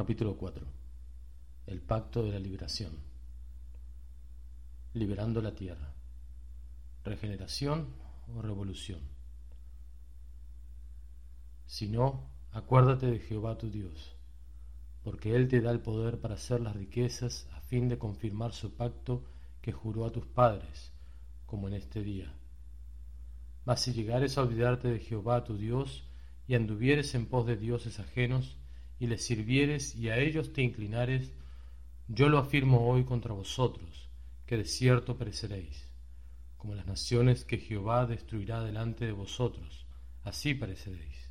Capítulo 4. El pacto de la liberación. Liberando la tierra. Regeneración o revolución. Si no, acuérdate de Jehová tu Dios, porque Él te da el poder para hacer las riquezas a fin de confirmar su pacto que juró a tus padres, como en este día. Mas si llegares a olvidarte de Jehová tu Dios y anduvieres en pos de dioses ajenos, y les sirvieres y a ellos te inclinares, yo lo afirmo hoy contra vosotros, que de cierto pereceréis, como las naciones que Jehová destruirá delante de vosotros, así pereceréis,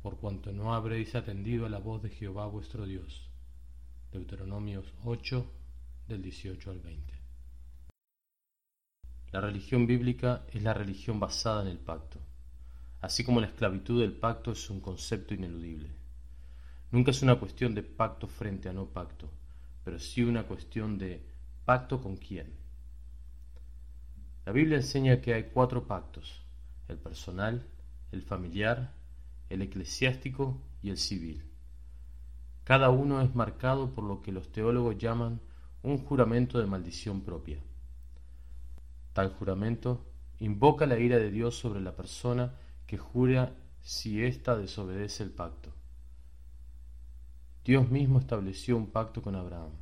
por cuanto no habréis atendido a la voz de Jehová vuestro Dios. Deuteronomios 8, del 18 al 20. La religión bíblica es la religión basada en el pacto, así como la esclavitud del pacto es un concepto ineludible. Nunca es una cuestión de pacto frente a no pacto, pero sí una cuestión de pacto con quién. La Biblia enseña que hay cuatro pactos, el personal, el familiar, el eclesiástico y el civil. Cada uno es marcado por lo que los teólogos llaman un juramento de maldición propia. Tal juramento invoca la ira de Dios sobre la persona que jura si ésta desobedece el pacto. Dios mismo estableció un pacto con Abraham,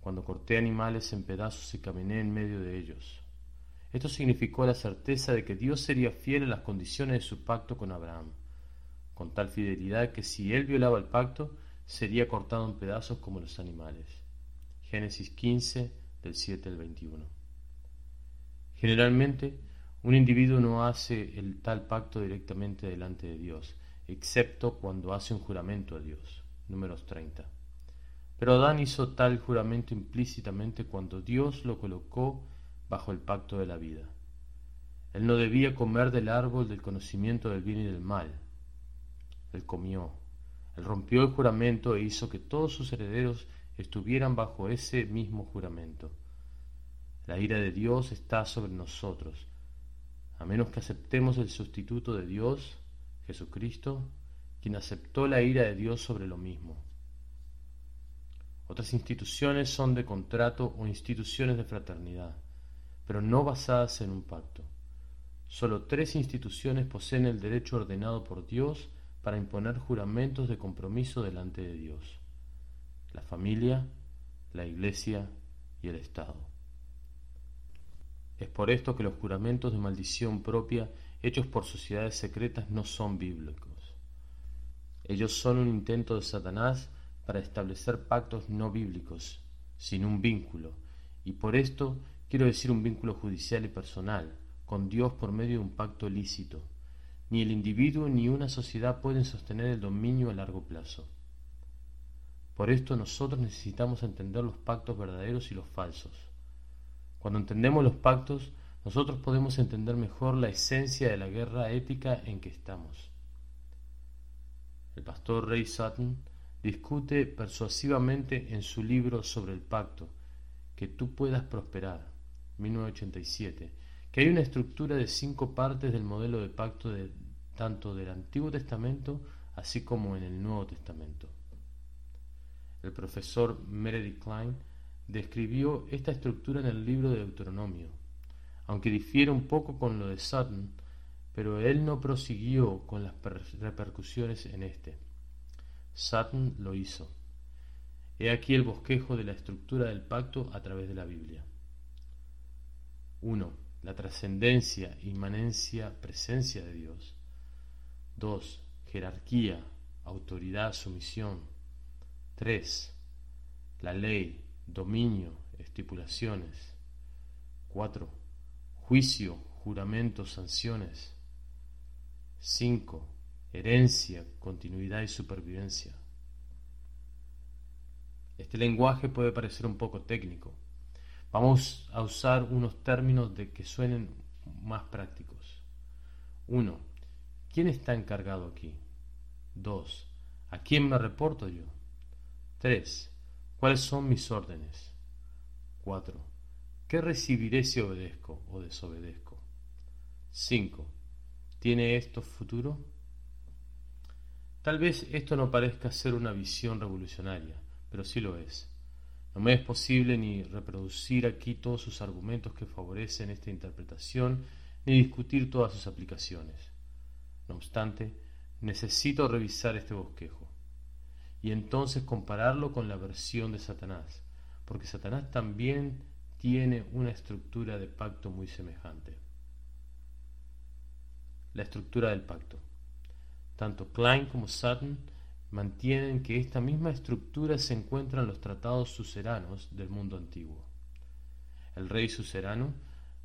cuando corté animales en pedazos y caminé en medio de ellos. Esto significó la certeza de que Dios sería fiel a las condiciones de su pacto con Abraham, con tal fidelidad que si él violaba el pacto, sería cortado en pedazos como los animales. Génesis 15, del 7 al 21. Generalmente, un individuo no hace el tal pacto directamente delante de Dios, excepto cuando hace un juramento a Dios números 30. Pero Adán hizo tal juramento implícitamente cuando Dios lo colocó bajo el pacto de la vida. Él no debía comer del árbol del conocimiento del bien y del mal. Él comió. Él rompió el juramento e hizo que todos sus herederos estuvieran bajo ese mismo juramento. La ira de Dios está sobre nosotros, a menos que aceptemos el sustituto de Dios, Jesucristo, quien aceptó la ira de Dios sobre lo mismo. Otras instituciones son de contrato o instituciones de fraternidad, pero no basadas en un pacto. Solo tres instituciones poseen el derecho ordenado por Dios para imponer juramentos de compromiso delante de Dios. La familia, la iglesia y el Estado. Es por esto que los juramentos de maldición propia hechos por sociedades secretas no son bíblicos. Ellos son un intento de Satanás para establecer pactos no bíblicos, sin un vínculo, y por esto quiero decir un vínculo judicial y personal, con Dios por medio de un pacto lícito. Ni el individuo ni una sociedad pueden sostener el dominio a largo plazo. Por esto nosotros necesitamos entender los pactos verdaderos y los falsos. Cuando entendemos los pactos, nosotros podemos entender mejor la esencia de la guerra ética en que estamos. El pastor Ray Sutton discute persuasivamente en su libro sobre el pacto, Que tú puedas prosperar, 1987, que hay una estructura de cinco partes del modelo de pacto tanto del Antiguo Testamento así como en el Nuevo Testamento. El profesor Meredith Klein describió esta estructura en el libro de Deuteronomio, aunque difiere un poco con lo de Sutton, pero él no prosiguió con las repercusiones en este. Sutton lo hizo. He aquí el bosquejo de la estructura del pacto a través de la Biblia. 1. La trascendencia, inmanencia, presencia de Dios. 2. Jerarquía, autoridad, sumisión. 3. La ley, dominio, estipulaciones. 4. Juicio, juramento, sanciones. 5. Herencia, continuidad y supervivencia. Este lenguaje puede parecer un poco técnico. Vamos a usar unos términos de que suenen más prácticos. 1. ¿Quién está encargado aquí? 2. ¿A quién me reporto yo? 3. ¿Cuáles son mis órdenes? 4. ¿Qué recibiré si obedezco o desobedezco? 5. ¿Tiene esto futuro? Tal vez esto no parezca ser una visión revolucionaria, pero sí lo es. No me es posible ni reproducir aquí todos sus argumentos que favorecen esta interpretación, ni discutir todas sus aplicaciones. No obstante, necesito revisar este bosquejo y entonces compararlo con la versión de Satanás, porque Satanás también tiene una estructura de pacto muy semejante. La estructura del pacto. Tanto Klein como Sutton mantienen que esta misma estructura se encuentra en los tratados suceranos del mundo antiguo. El rey sucerano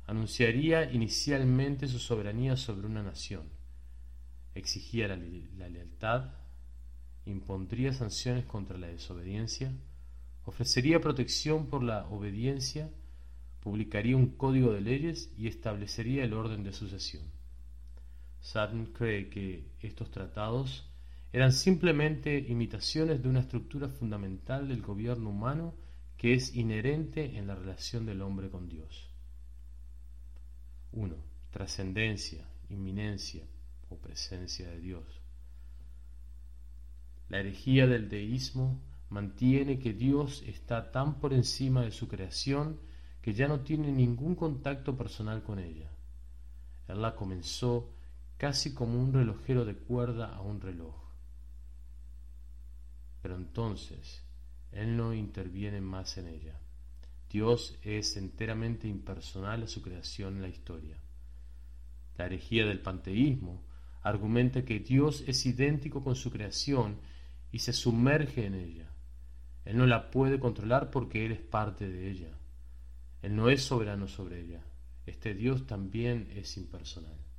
anunciaría inicialmente su soberanía sobre una nación, exigía la, la, lealtad, impondría sanciones contra la desobediencia, ofrecería protección por la obediencia, publicaría un código de leyes y establecería el orden de sucesión. Sutton cree que estos tratados eran simplemente imitaciones de una estructura fundamental del gobierno humano que es inherente en la relación del hombre con Dios. 1. Trascendencia, inminencia o presencia de Dios. La herejía del deísmo mantiene que Dios está tan por encima de su creación que ya no tiene ningún contacto personal con ella. Él la comenzó casi como un relojero de cuerda a un reloj. Pero entonces Él no interviene más en ella. Dios es enteramente impersonal a su creación en la historia. La herejía del panteísmo argumenta que Dios es idéntico con su creación y se sumerge en ella. Él no la puede controlar porque Él es parte de ella. Él no es soberano sobre ella. Este Dios también es impersonal.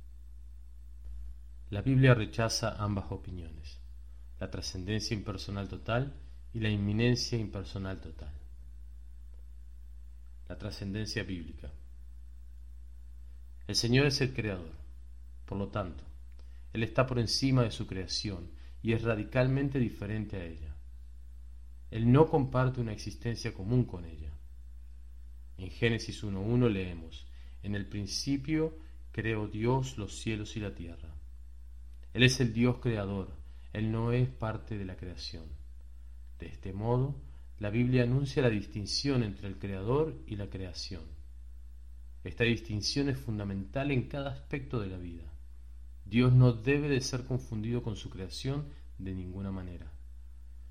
La Biblia rechaza ambas opiniones, la trascendencia impersonal total y la inminencia impersonal total. La trascendencia bíblica. El Señor es el creador, por lo tanto, Él está por encima de su creación y es radicalmente diferente a ella. Él no comparte una existencia común con ella. En Génesis 1.1 leemos, en el principio creó Dios los cielos y la tierra. Él es el Dios creador, Él no es parte de la creación. De este modo, la Biblia anuncia la distinción entre el creador y la creación. Esta distinción es fundamental en cada aspecto de la vida. Dios no debe de ser confundido con su creación de ninguna manera.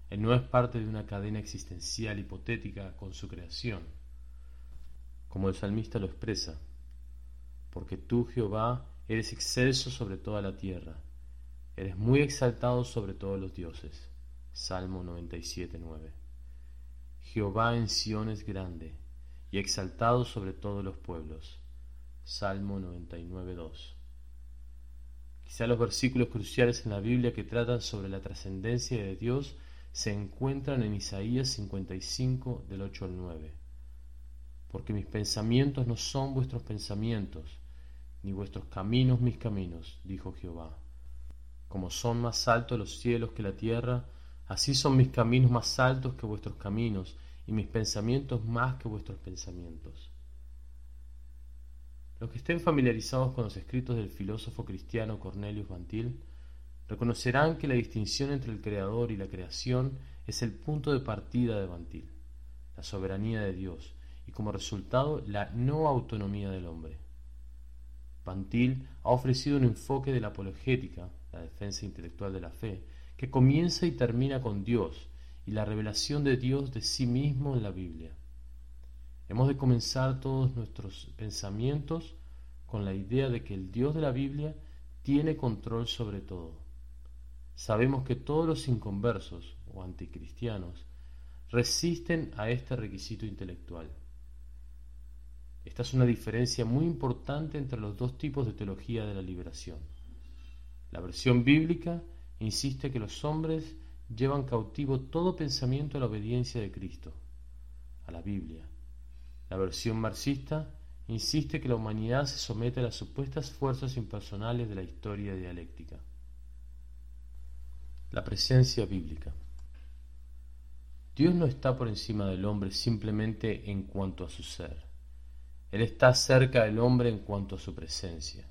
Él no es parte de una cadena existencial hipotética con su creación como el salmista lo expresa, porque tú, Jehová, eres excelso sobre toda la tierra, eres muy exaltado sobre todos los dioses. Salmo 97.9. Jehová en Sión es grande y exaltado sobre todos los pueblos. Salmo 99.2. Quizá los versículos cruciales en la Biblia que tratan sobre la trascendencia de Dios se encuentran en Isaías 55 del 8 al 9 porque mis pensamientos no son vuestros pensamientos, ni vuestros caminos mis caminos, dijo Jehová. Como son más altos los cielos que la tierra, así son mis caminos más altos que vuestros caminos, y mis pensamientos más que vuestros pensamientos. Los que estén familiarizados con los escritos del filósofo cristiano Cornelius Bantil reconocerán que la distinción entre el creador y la creación es el punto de partida de Bantil, la soberanía de Dios, y como resultado la no autonomía del hombre. Pantil ha ofrecido un enfoque de la apologética, la defensa intelectual de la fe, que comienza y termina con Dios y la revelación de Dios de sí mismo en la Biblia. Hemos de comenzar todos nuestros pensamientos con la idea de que el Dios de la Biblia tiene control sobre todo. Sabemos que todos los inconversos o anticristianos resisten a este requisito intelectual. Esta es una diferencia muy importante entre los dos tipos de teología de la liberación. La versión bíblica insiste que los hombres llevan cautivo todo pensamiento a la obediencia de Cristo, a la Biblia. La versión marxista insiste que la humanidad se somete a las supuestas fuerzas impersonales de la historia dialéctica. La presencia bíblica. Dios no está por encima del hombre simplemente en cuanto a su ser. Él está cerca del hombre en cuanto a su presencia.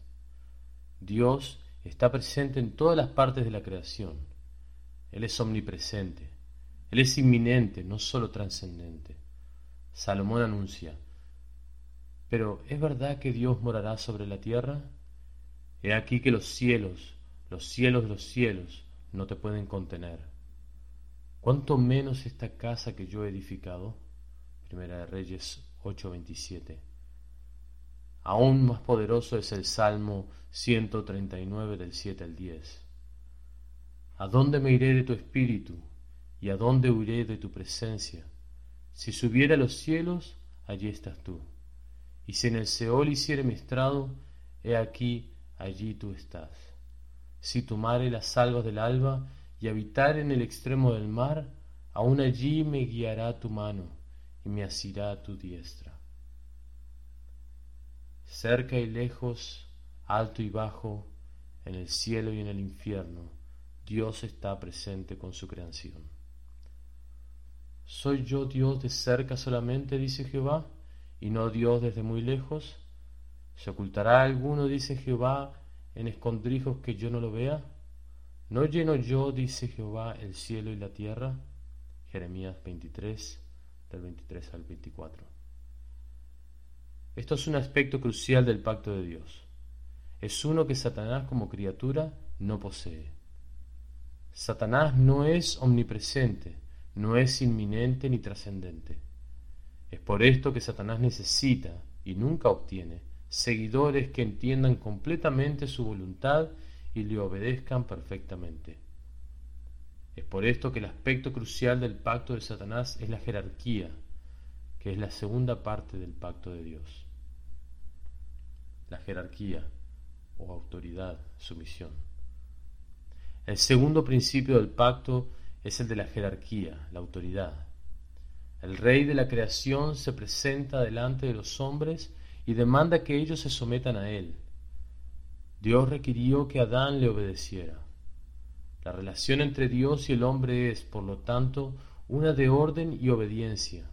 Dios está presente en todas las partes de la creación. Él es omnipresente. Él es inminente, no solo trascendente. Salomón anuncia, pero ¿es verdad que Dios morará sobre la tierra? He aquí que los cielos, los cielos los cielos, no te pueden contener. ¿Cuánto menos esta casa que yo he edificado? Primera de Reyes 8:27. Aún más poderoso es el Salmo 139 del 7 al 10. ¿A dónde me iré de tu espíritu? ¿Y a dónde huiré de tu presencia? Si subiera a los cielos, allí estás tú. Y si en el Seol hiciere mi estrado, he aquí, allí tú estás. Si tomare las salvas del alba y habitar en el extremo del mar, aún allí me guiará tu mano y me asirá tu diestra. Cerca y lejos, alto y bajo, en el cielo y en el infierno, Dios está presente con su creación. ¿Soy yo Dios de cerca solamente, dice Jehová, y no Dios desde muy lejos? ¿Se ocultará alguno, dice Jehová, en escondrijos que yo no lo vea? ¿No lleno yo, dice Jehová, el cielo y la tierra? Jeremías 23, del 23 al 24. Esto es un aspecto crucial del pacto de Dios. Es uno que Satanás como criatura no posee. Satanás no es omnipresente, no es inminente ni trascendente. Es por esto que Satanás necesita, y nunca obtiene, seguidores que entiendan completamente su voluntad y le obedezcan perfectamente. Es por esto que el aspecto crucial del pacto de Satanás es la jerarquía, que es la segunda parte del pacto de Dios. La jerarquía o autoridad, sumisión. El segundo principio del pacto es el de la jerarquía, la autoridad. El rey de la creación se presenta delante de los hombres y demanda que ellos se sometan a él. Dios requirió que Adán le obedeciera. La relación entre Dios y el hombre es, por lo tanto, una de orden y obediencia.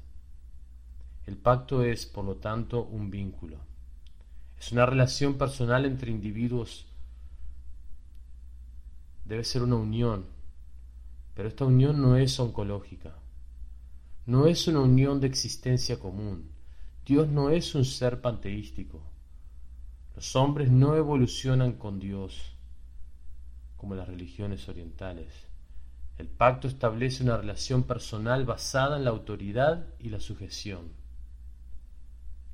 El pacto es, por lo tanto, un vínculo. Es una relación personal entre individuos debe ser una unión, pero esta unión no es oncológica, no es una unión de existencia común. Dios no es un ser panteístico. Los hombres no evolucionan con Dios como las religiones orientales. El pacto establece una relación personal basada en la autoridad y la sujeción.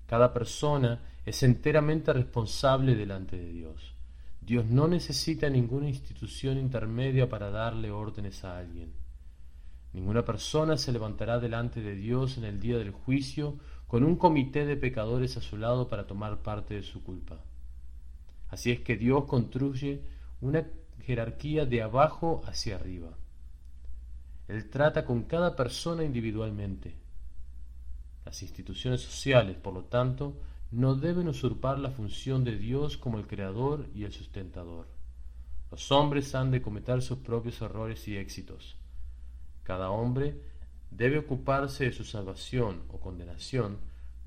Cada persona es enteramente responsable delante de Dios. Dios no necesita ninguna institución intermedia para darle órdenes a alguien. Ninguna persona se levantará delante de Dios en el día del juicio con un comité de pecadores a su lado para tomar parte de su culpa. Así es que Dios construye una jerarquía de abajo hacia arriba. Él trata con cada persona individualmente. Las instituciones sociales, por lo tanto, no deben usurpar la función de Dios como el creador y el sustentador. Los hombres han de cometer sus propios errores y éxitos. Cada hombre debe ocuparse de su salvación o condenación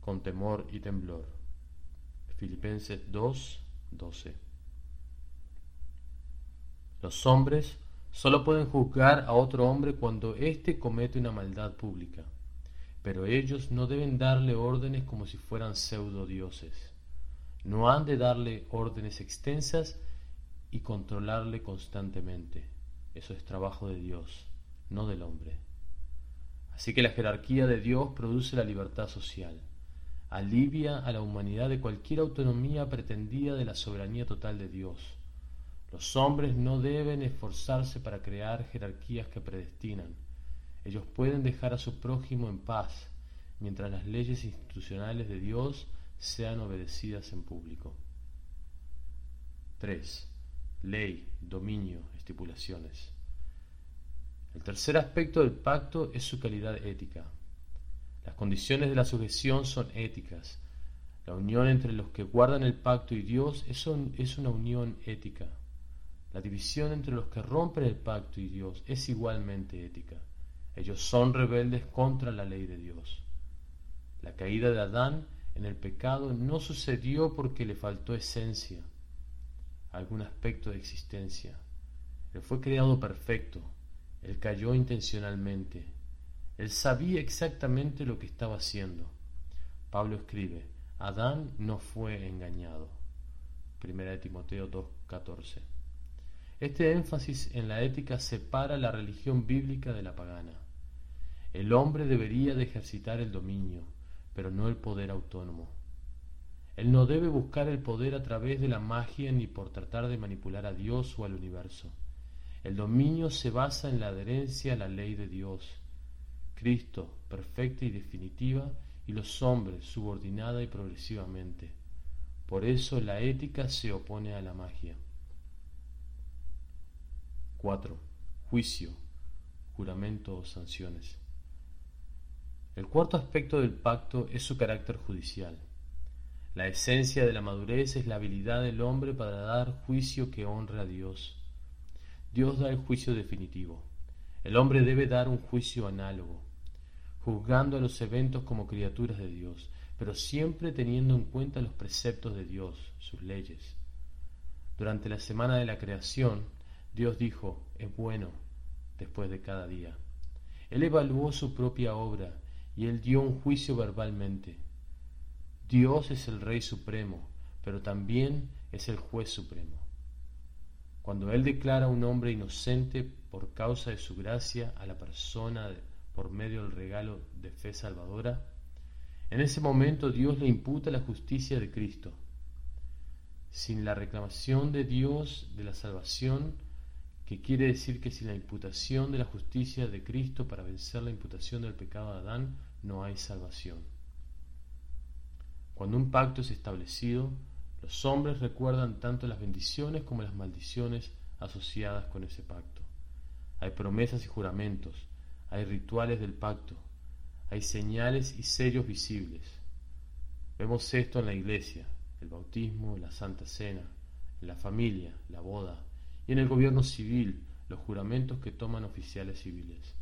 con temor y temblor. Filipenses 2, 12. Los hombres solo pueden juzgar a otro hombre cuando éste comete una maldad pública pero ellos no deben darle órdenes como si fueran pseudo dioses. No han de darle órdenes extensas y controlarle constantemente. Eso es trabajo de Dios, no del hombre. Así que la jerarquía de Dios produce la libertad social, alivia a la humanidad de cualquier autonomía pretendida de la soberanía total de Dios. Los hombres no deben esforzarse para crear jerarquías que predestinan, ellos pueden dejar a su prójimo en paz mientras las leyes institucionales de Dios sean obedecidas en público. 3. Ley, dominio, estipulaciones. El tercer aspecto del pacto es su calidad ética. Las condiciones de la sujeción son éticas. La unión entre los que guardan el pacto y Dios es, es una unión ética. La división entre los que rompen el pacto y Dios es igualmente ética. Ellos son rebeldes contra la ley de Dios. La caída de Adán en el pecado no sucedió porque le faltó esencia, algún aspecto de existencia. Él fue creado perfecto. Él cayó intencionalmente. Él sabía exactamente lo que estaba haciendo. Pablo escribe, Adán no fue engañado. Primera de Timoteo 2.14. Este énfasis en la ética separa la religión bíblica de la pagana. El hombre debería de ejercitar el dominio, pero no el poder autónomo. Él no debe buscar el poder a través de la magia ni por tratar de manipular a Dios o al universo. El dominio se basa en la adherencia a la ley de Dios, Cristo, perfecta y definitiva, y los hombres, subordinada y progresivamente. Por eso la ética se opone a la magia. 4. Juicio, juramento o sanciones. El cuarto aspecto del pacto es su carácter judicial. La esencia de la madurez es la habilidad del hombre para dar juicio que honre a Dios. Dios da el juicio definitivo. El hombre debe dar un juicio análogo, juzgando a los eventos como criaturas de Dios, pero siempre teniendo en cuenta los preceptos de Dios, sus leyes. Durante la semana de la creación, Dios dijo, es bueno después de cada día. Él evaluó su propia obra y él dio un juicio verbalmente. Dios es el Rey Supremo, pero también es el Juez Supremo. Cuando Él declara a un hombre inocente por causa de su gracia a la persona por medio del regalo de fe salvadora, en ese momento Dios le imputa la justicia de Cristo. Sin la reclamación de Dios de la salvación, que quiere decir que sin la imputación de la justicia de Cristo para vencer la imputación del pecado de Adán, no hay salvación. Cuando un pacto es establecido, los hombres recuerdan tanto las bendiciones como las maldiciones asociadas con ese pacto. Hay promesas y juramentos, hay rituales del pacto, hay señales y sellos visibles. Vemos esto en la iglesia, el bautismo, la santa cena, en la familia, la boda, y en el gobierno civil los juramentos que toman oficiales civiles.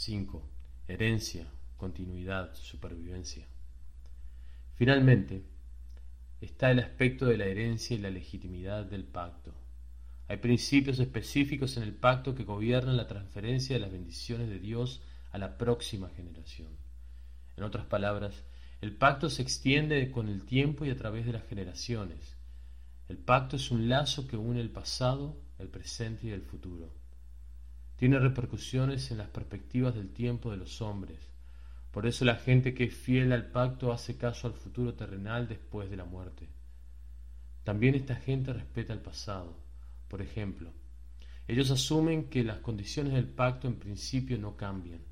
5. Herencia, continuidad, supervivencia. Finalmente, está el aspecto de la herencia y la legitimidad del pacto. Hay principios específicos en el pacto que gobiernan la transferencia de las bendiciones de Dios a la próxima generación. En otras palabras, el pacto se extiende con el tiempo y a través de las generaciones. El pacto es un lazo que une el pasado, el presente y el futuro. Tiene repercusiones en las perspectivas del tiempo de los hombres. Por eso la gente que es fiel al pacto hace caso al futuro terrenal después de la muerte. También esta gente respeta el pasado. Por ejemplo, ellos asumen que las condiciones del pacto en principio no cambian.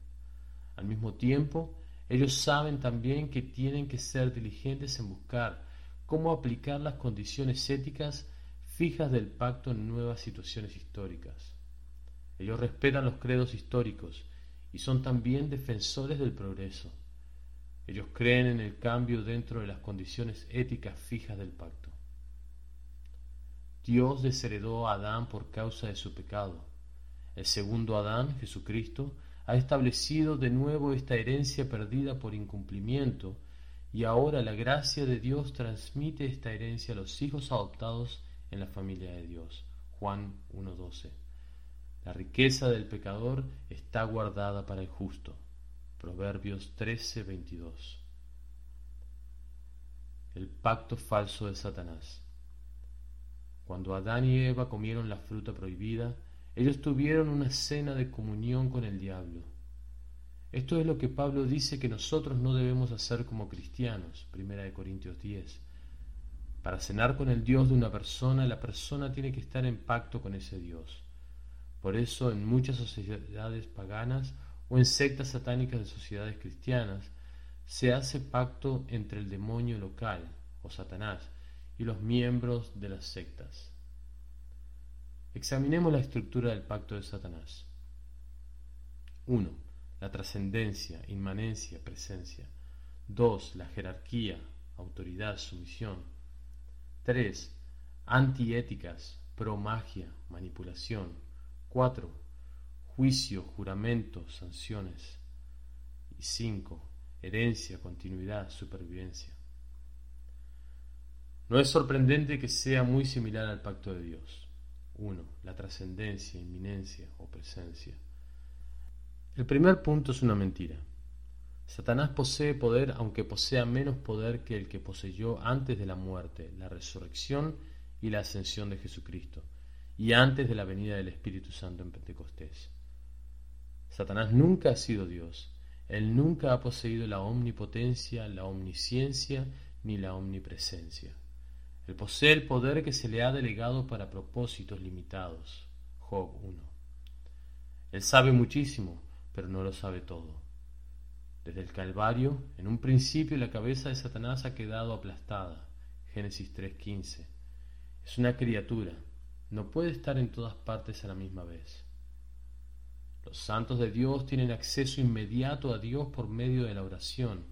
Al mismo tiempo, ellos saben también que tienen que ser diligentes en buscar cómo aplicar las condiciones éticas fijas del pacto en nuevas situaciones históricas. Ellos respetan los credos históricos y son también defensores del progreso. Ellos creen en el cambio dentro de las condiciones éticas fijas del pacto. Dios desheredó a Adán por causa de su pecado. El segundo Adán, Jesucristo, ha establecido de nuevo esta herencia perdida por incumplimiento y ahora la gracia de Dios transmite esta herencia a los hijos adoptados en la familia de Dios. Juan 1.12. La riqueza del pecador está guardada para el justo. Proverbios 13.22. El pacto falso de Satanás. Cuando Adán y Eva comieron la fruta prohibida, ellos tuvieron una cena de comunión con el diablo esto es lo que Pablo dice que nosotros no debemos hacer como cristianos, Primera de Corintios 10. Para cenar con el Dios de una persona, la persona tiene que estar en pacto con ese Dios. Por eso en muchas sociedades paganas o en sectas satánicas de sociedades cristianas, se hace pacto entre el demonio local o Satanás y los miembros de las sectas. Examinemos la estructura del pacto de Satanás. 1 la trascendencia, inmanencia, presencia. 2. La jerarquía, autoridad, sumisión. 3. Antiéticas, pro-magia, manipulación. 4. Juicio, juramento, sanciones. Y 5. Herencia, continuidad, supervivencia. No es sorprendente que sea muy similar al pacto de Dios. 1. La trascendencia, inminencia o presencia. El primer punto es una mentira. Satanás posee poder aunque posea menos poder que el que poseyó antes de la muerte, la resurrección y la ascensión de Jesucristo, y antes de la venida del Espíritu Santo en Pentecostés. Satanás nunca ha sido Dios, él nunca ha poseído la omnipotencia, la omnisciencia ni la omnipresencia. Él posee el poder que se le ha delegado para propósitos limitados. Job 1. Él sabe muchísimo, pero no lo sabe todo. Desde el Calvario, en un principio la cabeza de Satanás ha quedado aplastada. Génesis 3.15. Es una criatura, no puede estar en todas partes a la misma vez. Los santos de Dios tienen acceso inmediato a Dios por medio de la oración.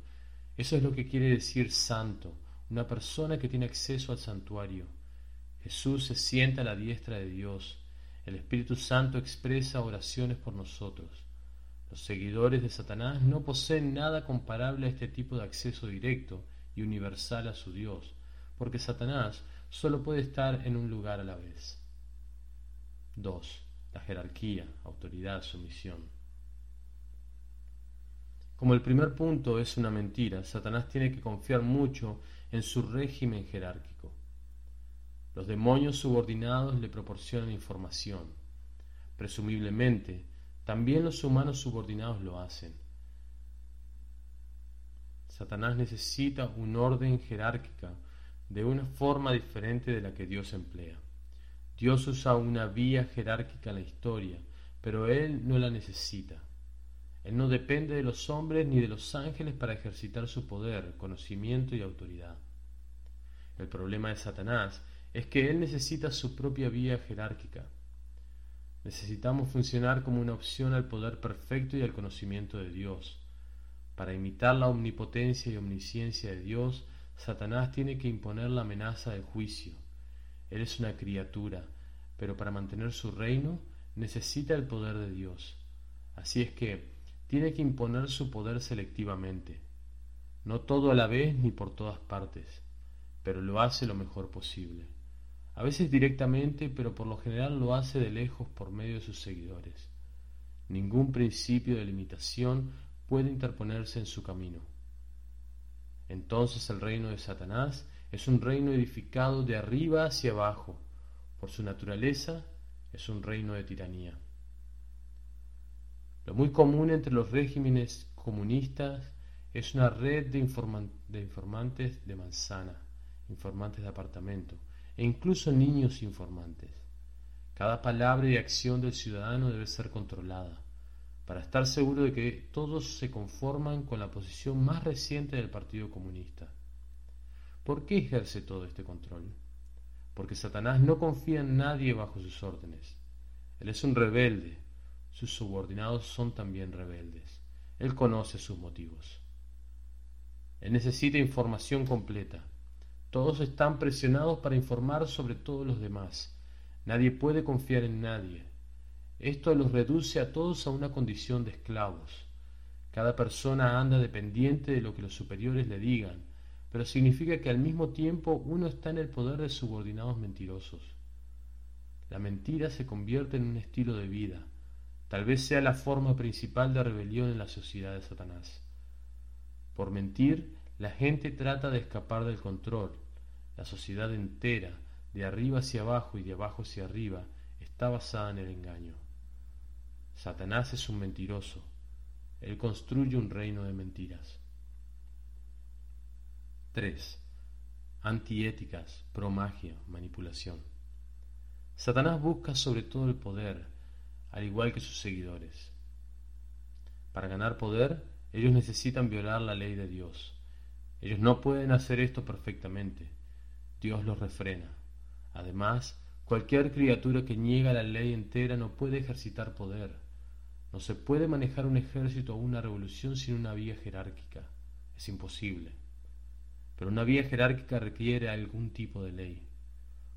Eso es lo que quiere decir santo, una persona que tiene acceso al santuario. Jesús se sienta a la diestra de Dios. El Espíritu Santo expresa oraciones por nosotros. Los seguidores de Satanás no poseen nada comparable a este tipo de acceso directo y universal a su Dios, porque Satanás solo puede estar en un lugar a la vez. 2. La jerarquía, autoridad, sumisión. Como el primer punto es una mentira, Satanás tiene que confiar mucho en su régimen jerárquico. Los demonios subordinados le proporcionan información. Presumiblemente, también los humanos subordinados lo hacen. Satanás necesita un orden jerárquica de una forma diferente de la que Dios emplea. Dios usa una vía jerárquica en la historia, pero Él no la necesita. Él no depende de los hombres ni de los ángeles para ejercitar su poder, conocimiento y autoridad. El problema de Satanás es que Él necesita su propia vía jerárquica. Necesitamos funcionar como una opción al poder perfecto y al conocimiento de Dios. Para imitar la omnipotencia y omnisciencia de Dios, Satanás tiene que imponer la amenaza del juicio. Él es una criatura, pero para mantener su reino necesita el poder de Dios. Así es que tiene que imponer su poder selectivamente, no todo a la vez ni por todas partes, pero lo hace lo mejor posible a veces directamente, pero por lo general lo hace de lejos por medio de sus seguidores. Ningún principio de limitación puede interponerse en su camino. Entonces el reino de Satanás es un reino edificado de arriba hacia abajo. Por su naturaleza es un reino de tiranía. Lo muy común entre los regímenes comunistas es una red de, informantes de manzana, informantes de apartamento, e incluso niños informantes. Cada palabra y acción del ciudadano debe ser controlada, para estar seguro de que todos se conforman con la posición más reciente del Partido Comunista. ¿Por qué ejerce todo este control? Porque Satanás no confía en nadie bajo sus órdenes. Él es un rebelde. Sus subordinados son también rebeldes. Él conoce sus motivos. Él necesita información completa todos están presionados para informar sobre todos los demás. Nadie puede confiar en nadie. Esto los reduce a todos a una condición de esclavos. Cada persona anda dependiente de lo que los superiores le digan, pero significa que al mismo tiempo uno está en el poder de subordinados mentirosos. La mentira se convierte en un estilo de vida. Tal vez sea la forma principal de rebelión en la sociedad de Satanás. Por mentir, la gente trata de escapar del control, la sociedad entera, de arriba hacia abajo y de abajo hacia arriba, está basada en el engaño. Satanás es un mentiroso. Él construye un reino de mentiras. 3. Antiéticas, promagia, manipulación. Satanás busca sobre todo el poder, al igual que sus seguidores. Para ganar poder, ellos necesitan violar la ley de Dios. Ellos no pueden hacer esto perfectamente. Dios los refrena. Además, cualquier criatura que niega la ley entera no puede ejercitar poder. No se puede manejar un ejército o una revolución sin una vía jerárquica. Es imposible. Pero una vía jerárquica requiere algún tipo de ley.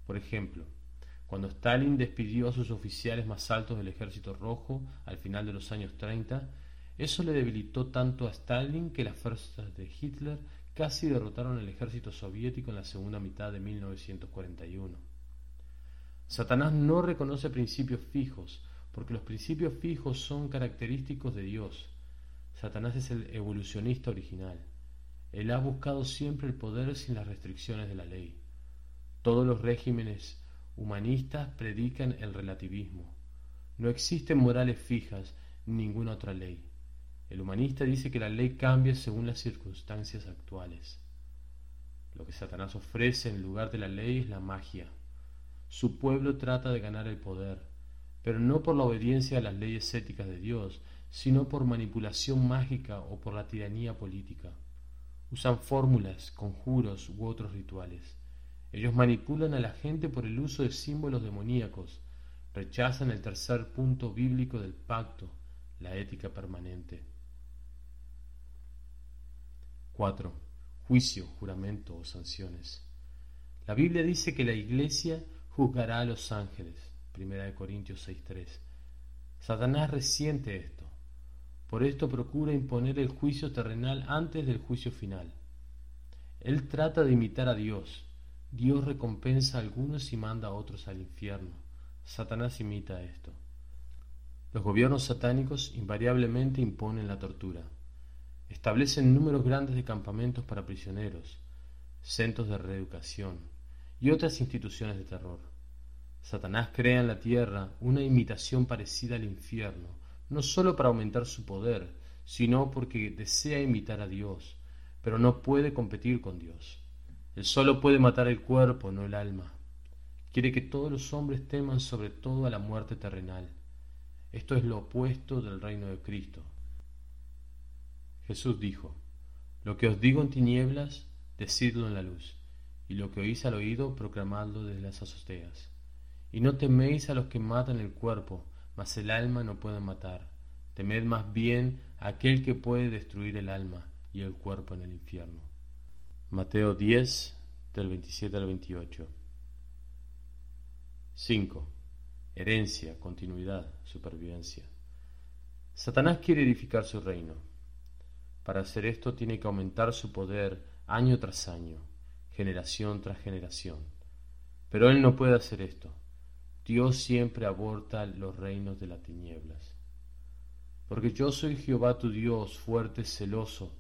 Por ejemplo, cuando Stalin despidió a sus oficiales más altos del ejército rojo al final de los años 30, eso le debilitó tanto a Stalin que las fuerzas de Hitler casi derrotaron el ejército soviético en la segunda mitad de 1941. Satanás no reconoce principios fijos, porque los principios fijos son característicos de Dios. Satanás es el evolucionista original. Él ha buscado siempre el poder sin las restricciones de la ley. Todos los regímenes humanistas predican el relativismo. No existen morales fijas, ni ninguna otra ley. El humanista dice que la ley cambia según las circunstancias actuales. Lo que Satanás ofrece en lugar de la ley es la magia, su pueblo trata de ganar el poder, pero no por la obediencia a las leyes éticas de Dios, sino por manipulación mágica o por la tiranía política. Usan fórmulas, conjuros u otros rituales. Ellos manipulan a la gente por el uso de símbolos demoníacos, rechazan el tercer punto bíblico del pacto, la ética permanente. 4. Juicio, juramento o sanciones. La Biblia dice que la Iglesia juzgará a los ángeles. Primera de Corintios 6.3. Satanás resiente esto. Por esto procura imponer el juicio terrenal antes del juicio final. Él trata de imitar a Dios. Dios recompensa a algunos y manda a otros al infierno. Satanás imita esto. Los gobiernos satánicos invariablemente imponen la tortura. Establecen números grandes de campamentos para prisioneros, centros de reeducación y otras instituciones de terror. Satanás crea en la tierra una imitación parecida al infierno, no sólo para aumentar su poder, sino porque desea imitar a Dios, pero no puede competir con Dios. Él solo puede matar el cuerpo, no el alma. Quiere que todos los hombres teman sobre todo a la muerte terrenal. Esto es lo opuesto del reino de Cristo. Jesús dijo, Lo que os digo en tinieblas, decidlo en la luz, y lo que oís al oído, proclamadlo desde las azoteas. Y no teméis a los que matan el cuerpo, mas el alma no pueden matar. Temed más bien aquel que puede destruir el alma y el cuerpo en el infierno. Mateo 10, del 27 al 28. 5. Herencia, continuidad, supervivencia. Satanás quiere edificar su reino. Para hacer esto tiene que aumentar su poder año tras año, generación tras generación. Pero él no puede hacer esto. Dios siempre aborta los reinos de las tinieblas. Porque yo soy Jehová tu Dios, fuerte, celoso,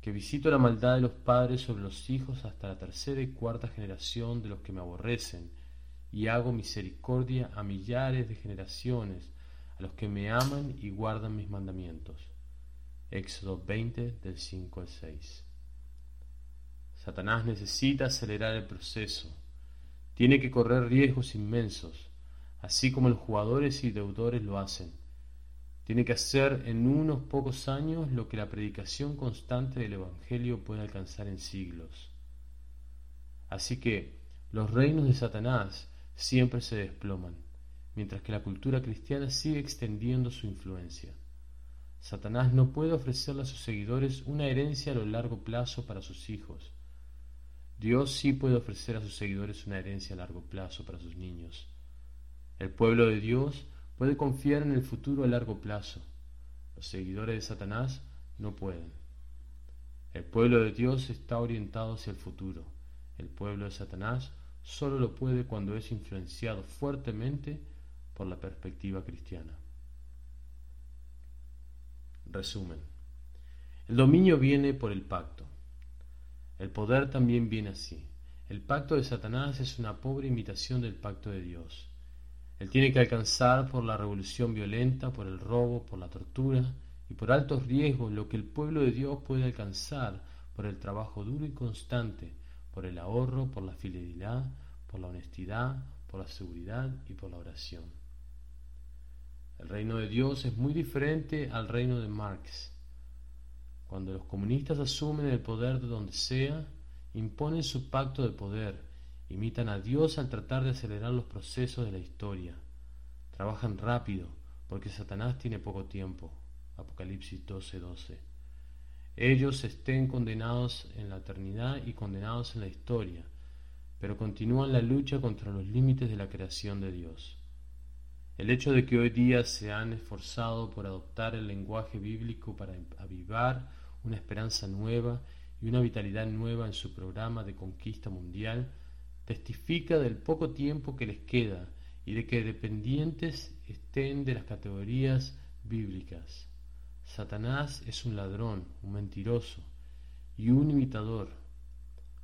que visito la maldad de los padres sobre los hijos hasta la tercera y cuarta generación de los que me aborrecen, y hago misericordia a millares de generaciones, a los que me aman y guardan mis mandamientos. Éxodo 20 del 5 al 6. Satanás necesita acelerar el proceso. Tiene que correr riesgos inmensos así como los jugadores y deudores lo hacen. Tiene que hacer en unos pocos años lo que la predicación constante del Evangelio puede alcanzar en siglos. Así que los reinos de Satanás siempre se desploman, mientras que la cultura cristiana sigue extendiendo su influencia. Satanás no puede ofrecerle a sus seguidores una herencia a lo largo plazo para sus hijos. Dios sí puede ofrecer a sus seguidores una herencia a largo plazo para sus niños. El pueblo de Dios puede confiar en el futuro a largo plazo. Los seguidores de Satanás no pueden. El pueblo de Dios está orientado hacia el futuro. El pueblo de Satanás solo lo puede cuando es influenciado fuertemente por la perspectiva cristiana. Resumen. El dominio viene por el pacto. El poder también viene así. El pacto de Satanás es una pobre imitación del pacto de Dios. Él tiene que alcanzar por la revolución violenta, por el robo, por la tortura y por altos riesgos lo que el pueblo de Dios puede alcanzar por el trabajo duro y constante, por el ahorro, por la fidelidad, por la honestidad, por la seguridad y por la oración. El reino de Dios es muy diferente al reino de Marx. Cuando los comunistas asumen el poder de donde sea, imponen su pacto de poder Imitan a Dios al tratar de acelerar los procesos de la historia. Trabajan rápido porque Satanás tiene poco tiempo. Apocalipsis 12:12. Ellos estén condenados en la eternidad y condenados en la historia, pero continúan la lucha contra los límites de la creación de Dios. El hecho de que hoy día se han esforzado por adoptar el lenguaje bíblico para avivar una esperanza nueva y una vitalidad nueva en su programa de conquista mundial testifica del poco tiempo que les queda y de que dependientes estén de las categorías bíblicas. Satanás es un ladrón, un mentiroso y un imitador.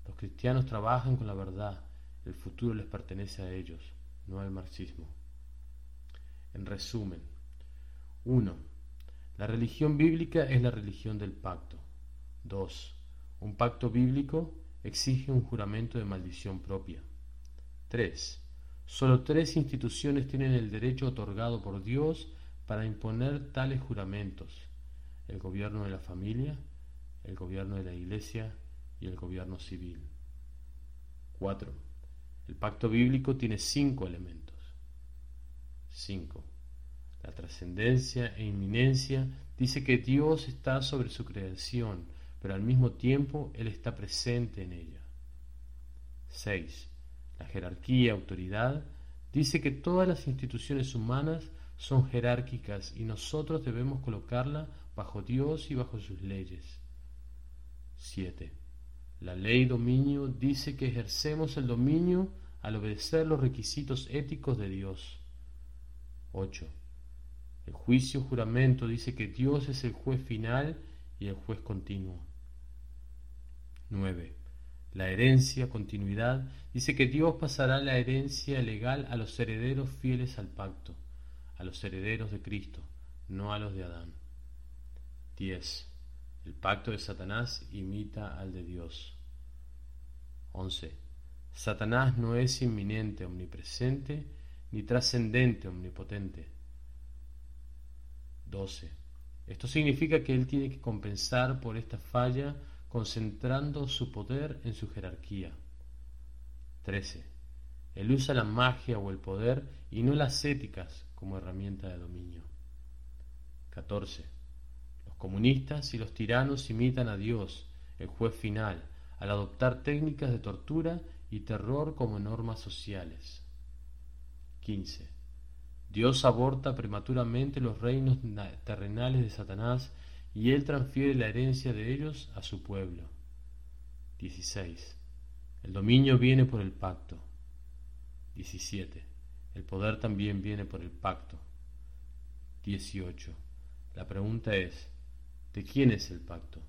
Los cristianos trabajan con la verdad, el futuro les pertenece a ellos, no al marxismo. En resumen, 1. La religión bíblica es la religión del pacto. 2. Un pacto bíblico exige un juramento de maldición propia. 3. Solo tres instituciones tienen el derecho otorgado por Dios para imponer tales juramentos. El gobierno de la familia, el gobierno de la iglesia y el gobierno civil. 4. El pacto bíblico tiene cinco elementos. 5. La trascendencia e inminencia dice que Dios está sobre su creación, pero al mismo tiempo Él está presente en ella. 6. La jerarquía autoridad dice que todas las instituciones humanas son jerárquicas y nosotros debemos colocarla bajo Dios y bajo sus leyes. 7. La ley dominio dice que ejercemos el dominio al obedecer los requisitos éticos de Dios. 8. El juicio juramento dice que Dios es el juez final y el juez continuo. 9. La herencia, continuidad, dice que Dios pasará la herencia legal a los herederos fieles al pacto, a los herederos de Cristo, no a los de Adán. 10. El pacto de Satanás imita al de Dios. 11. Satanás no es inminente, omnipresente, ni trascendente, omnipotente. 12. Esto significa que él tiene que compensar por esta falla concentrando su poder en su jerarquía. 13. Él usa la magia o el poder y no las éticas como herramienta de dominio. 14. Los comunistas y los tiranos imitan a Dios, el juez final, al adoptar técnicas de tortura y terror como normas sociales. 15. Dios aborta prematuramente los reinos terrenales de Satanás y él transfiere la herencia de ellos a su pueblo. 16. El dominio viene por el pacto. 17. El poder también viene por el pacto. 18. La pregunta es, ¿de quién es el pacto?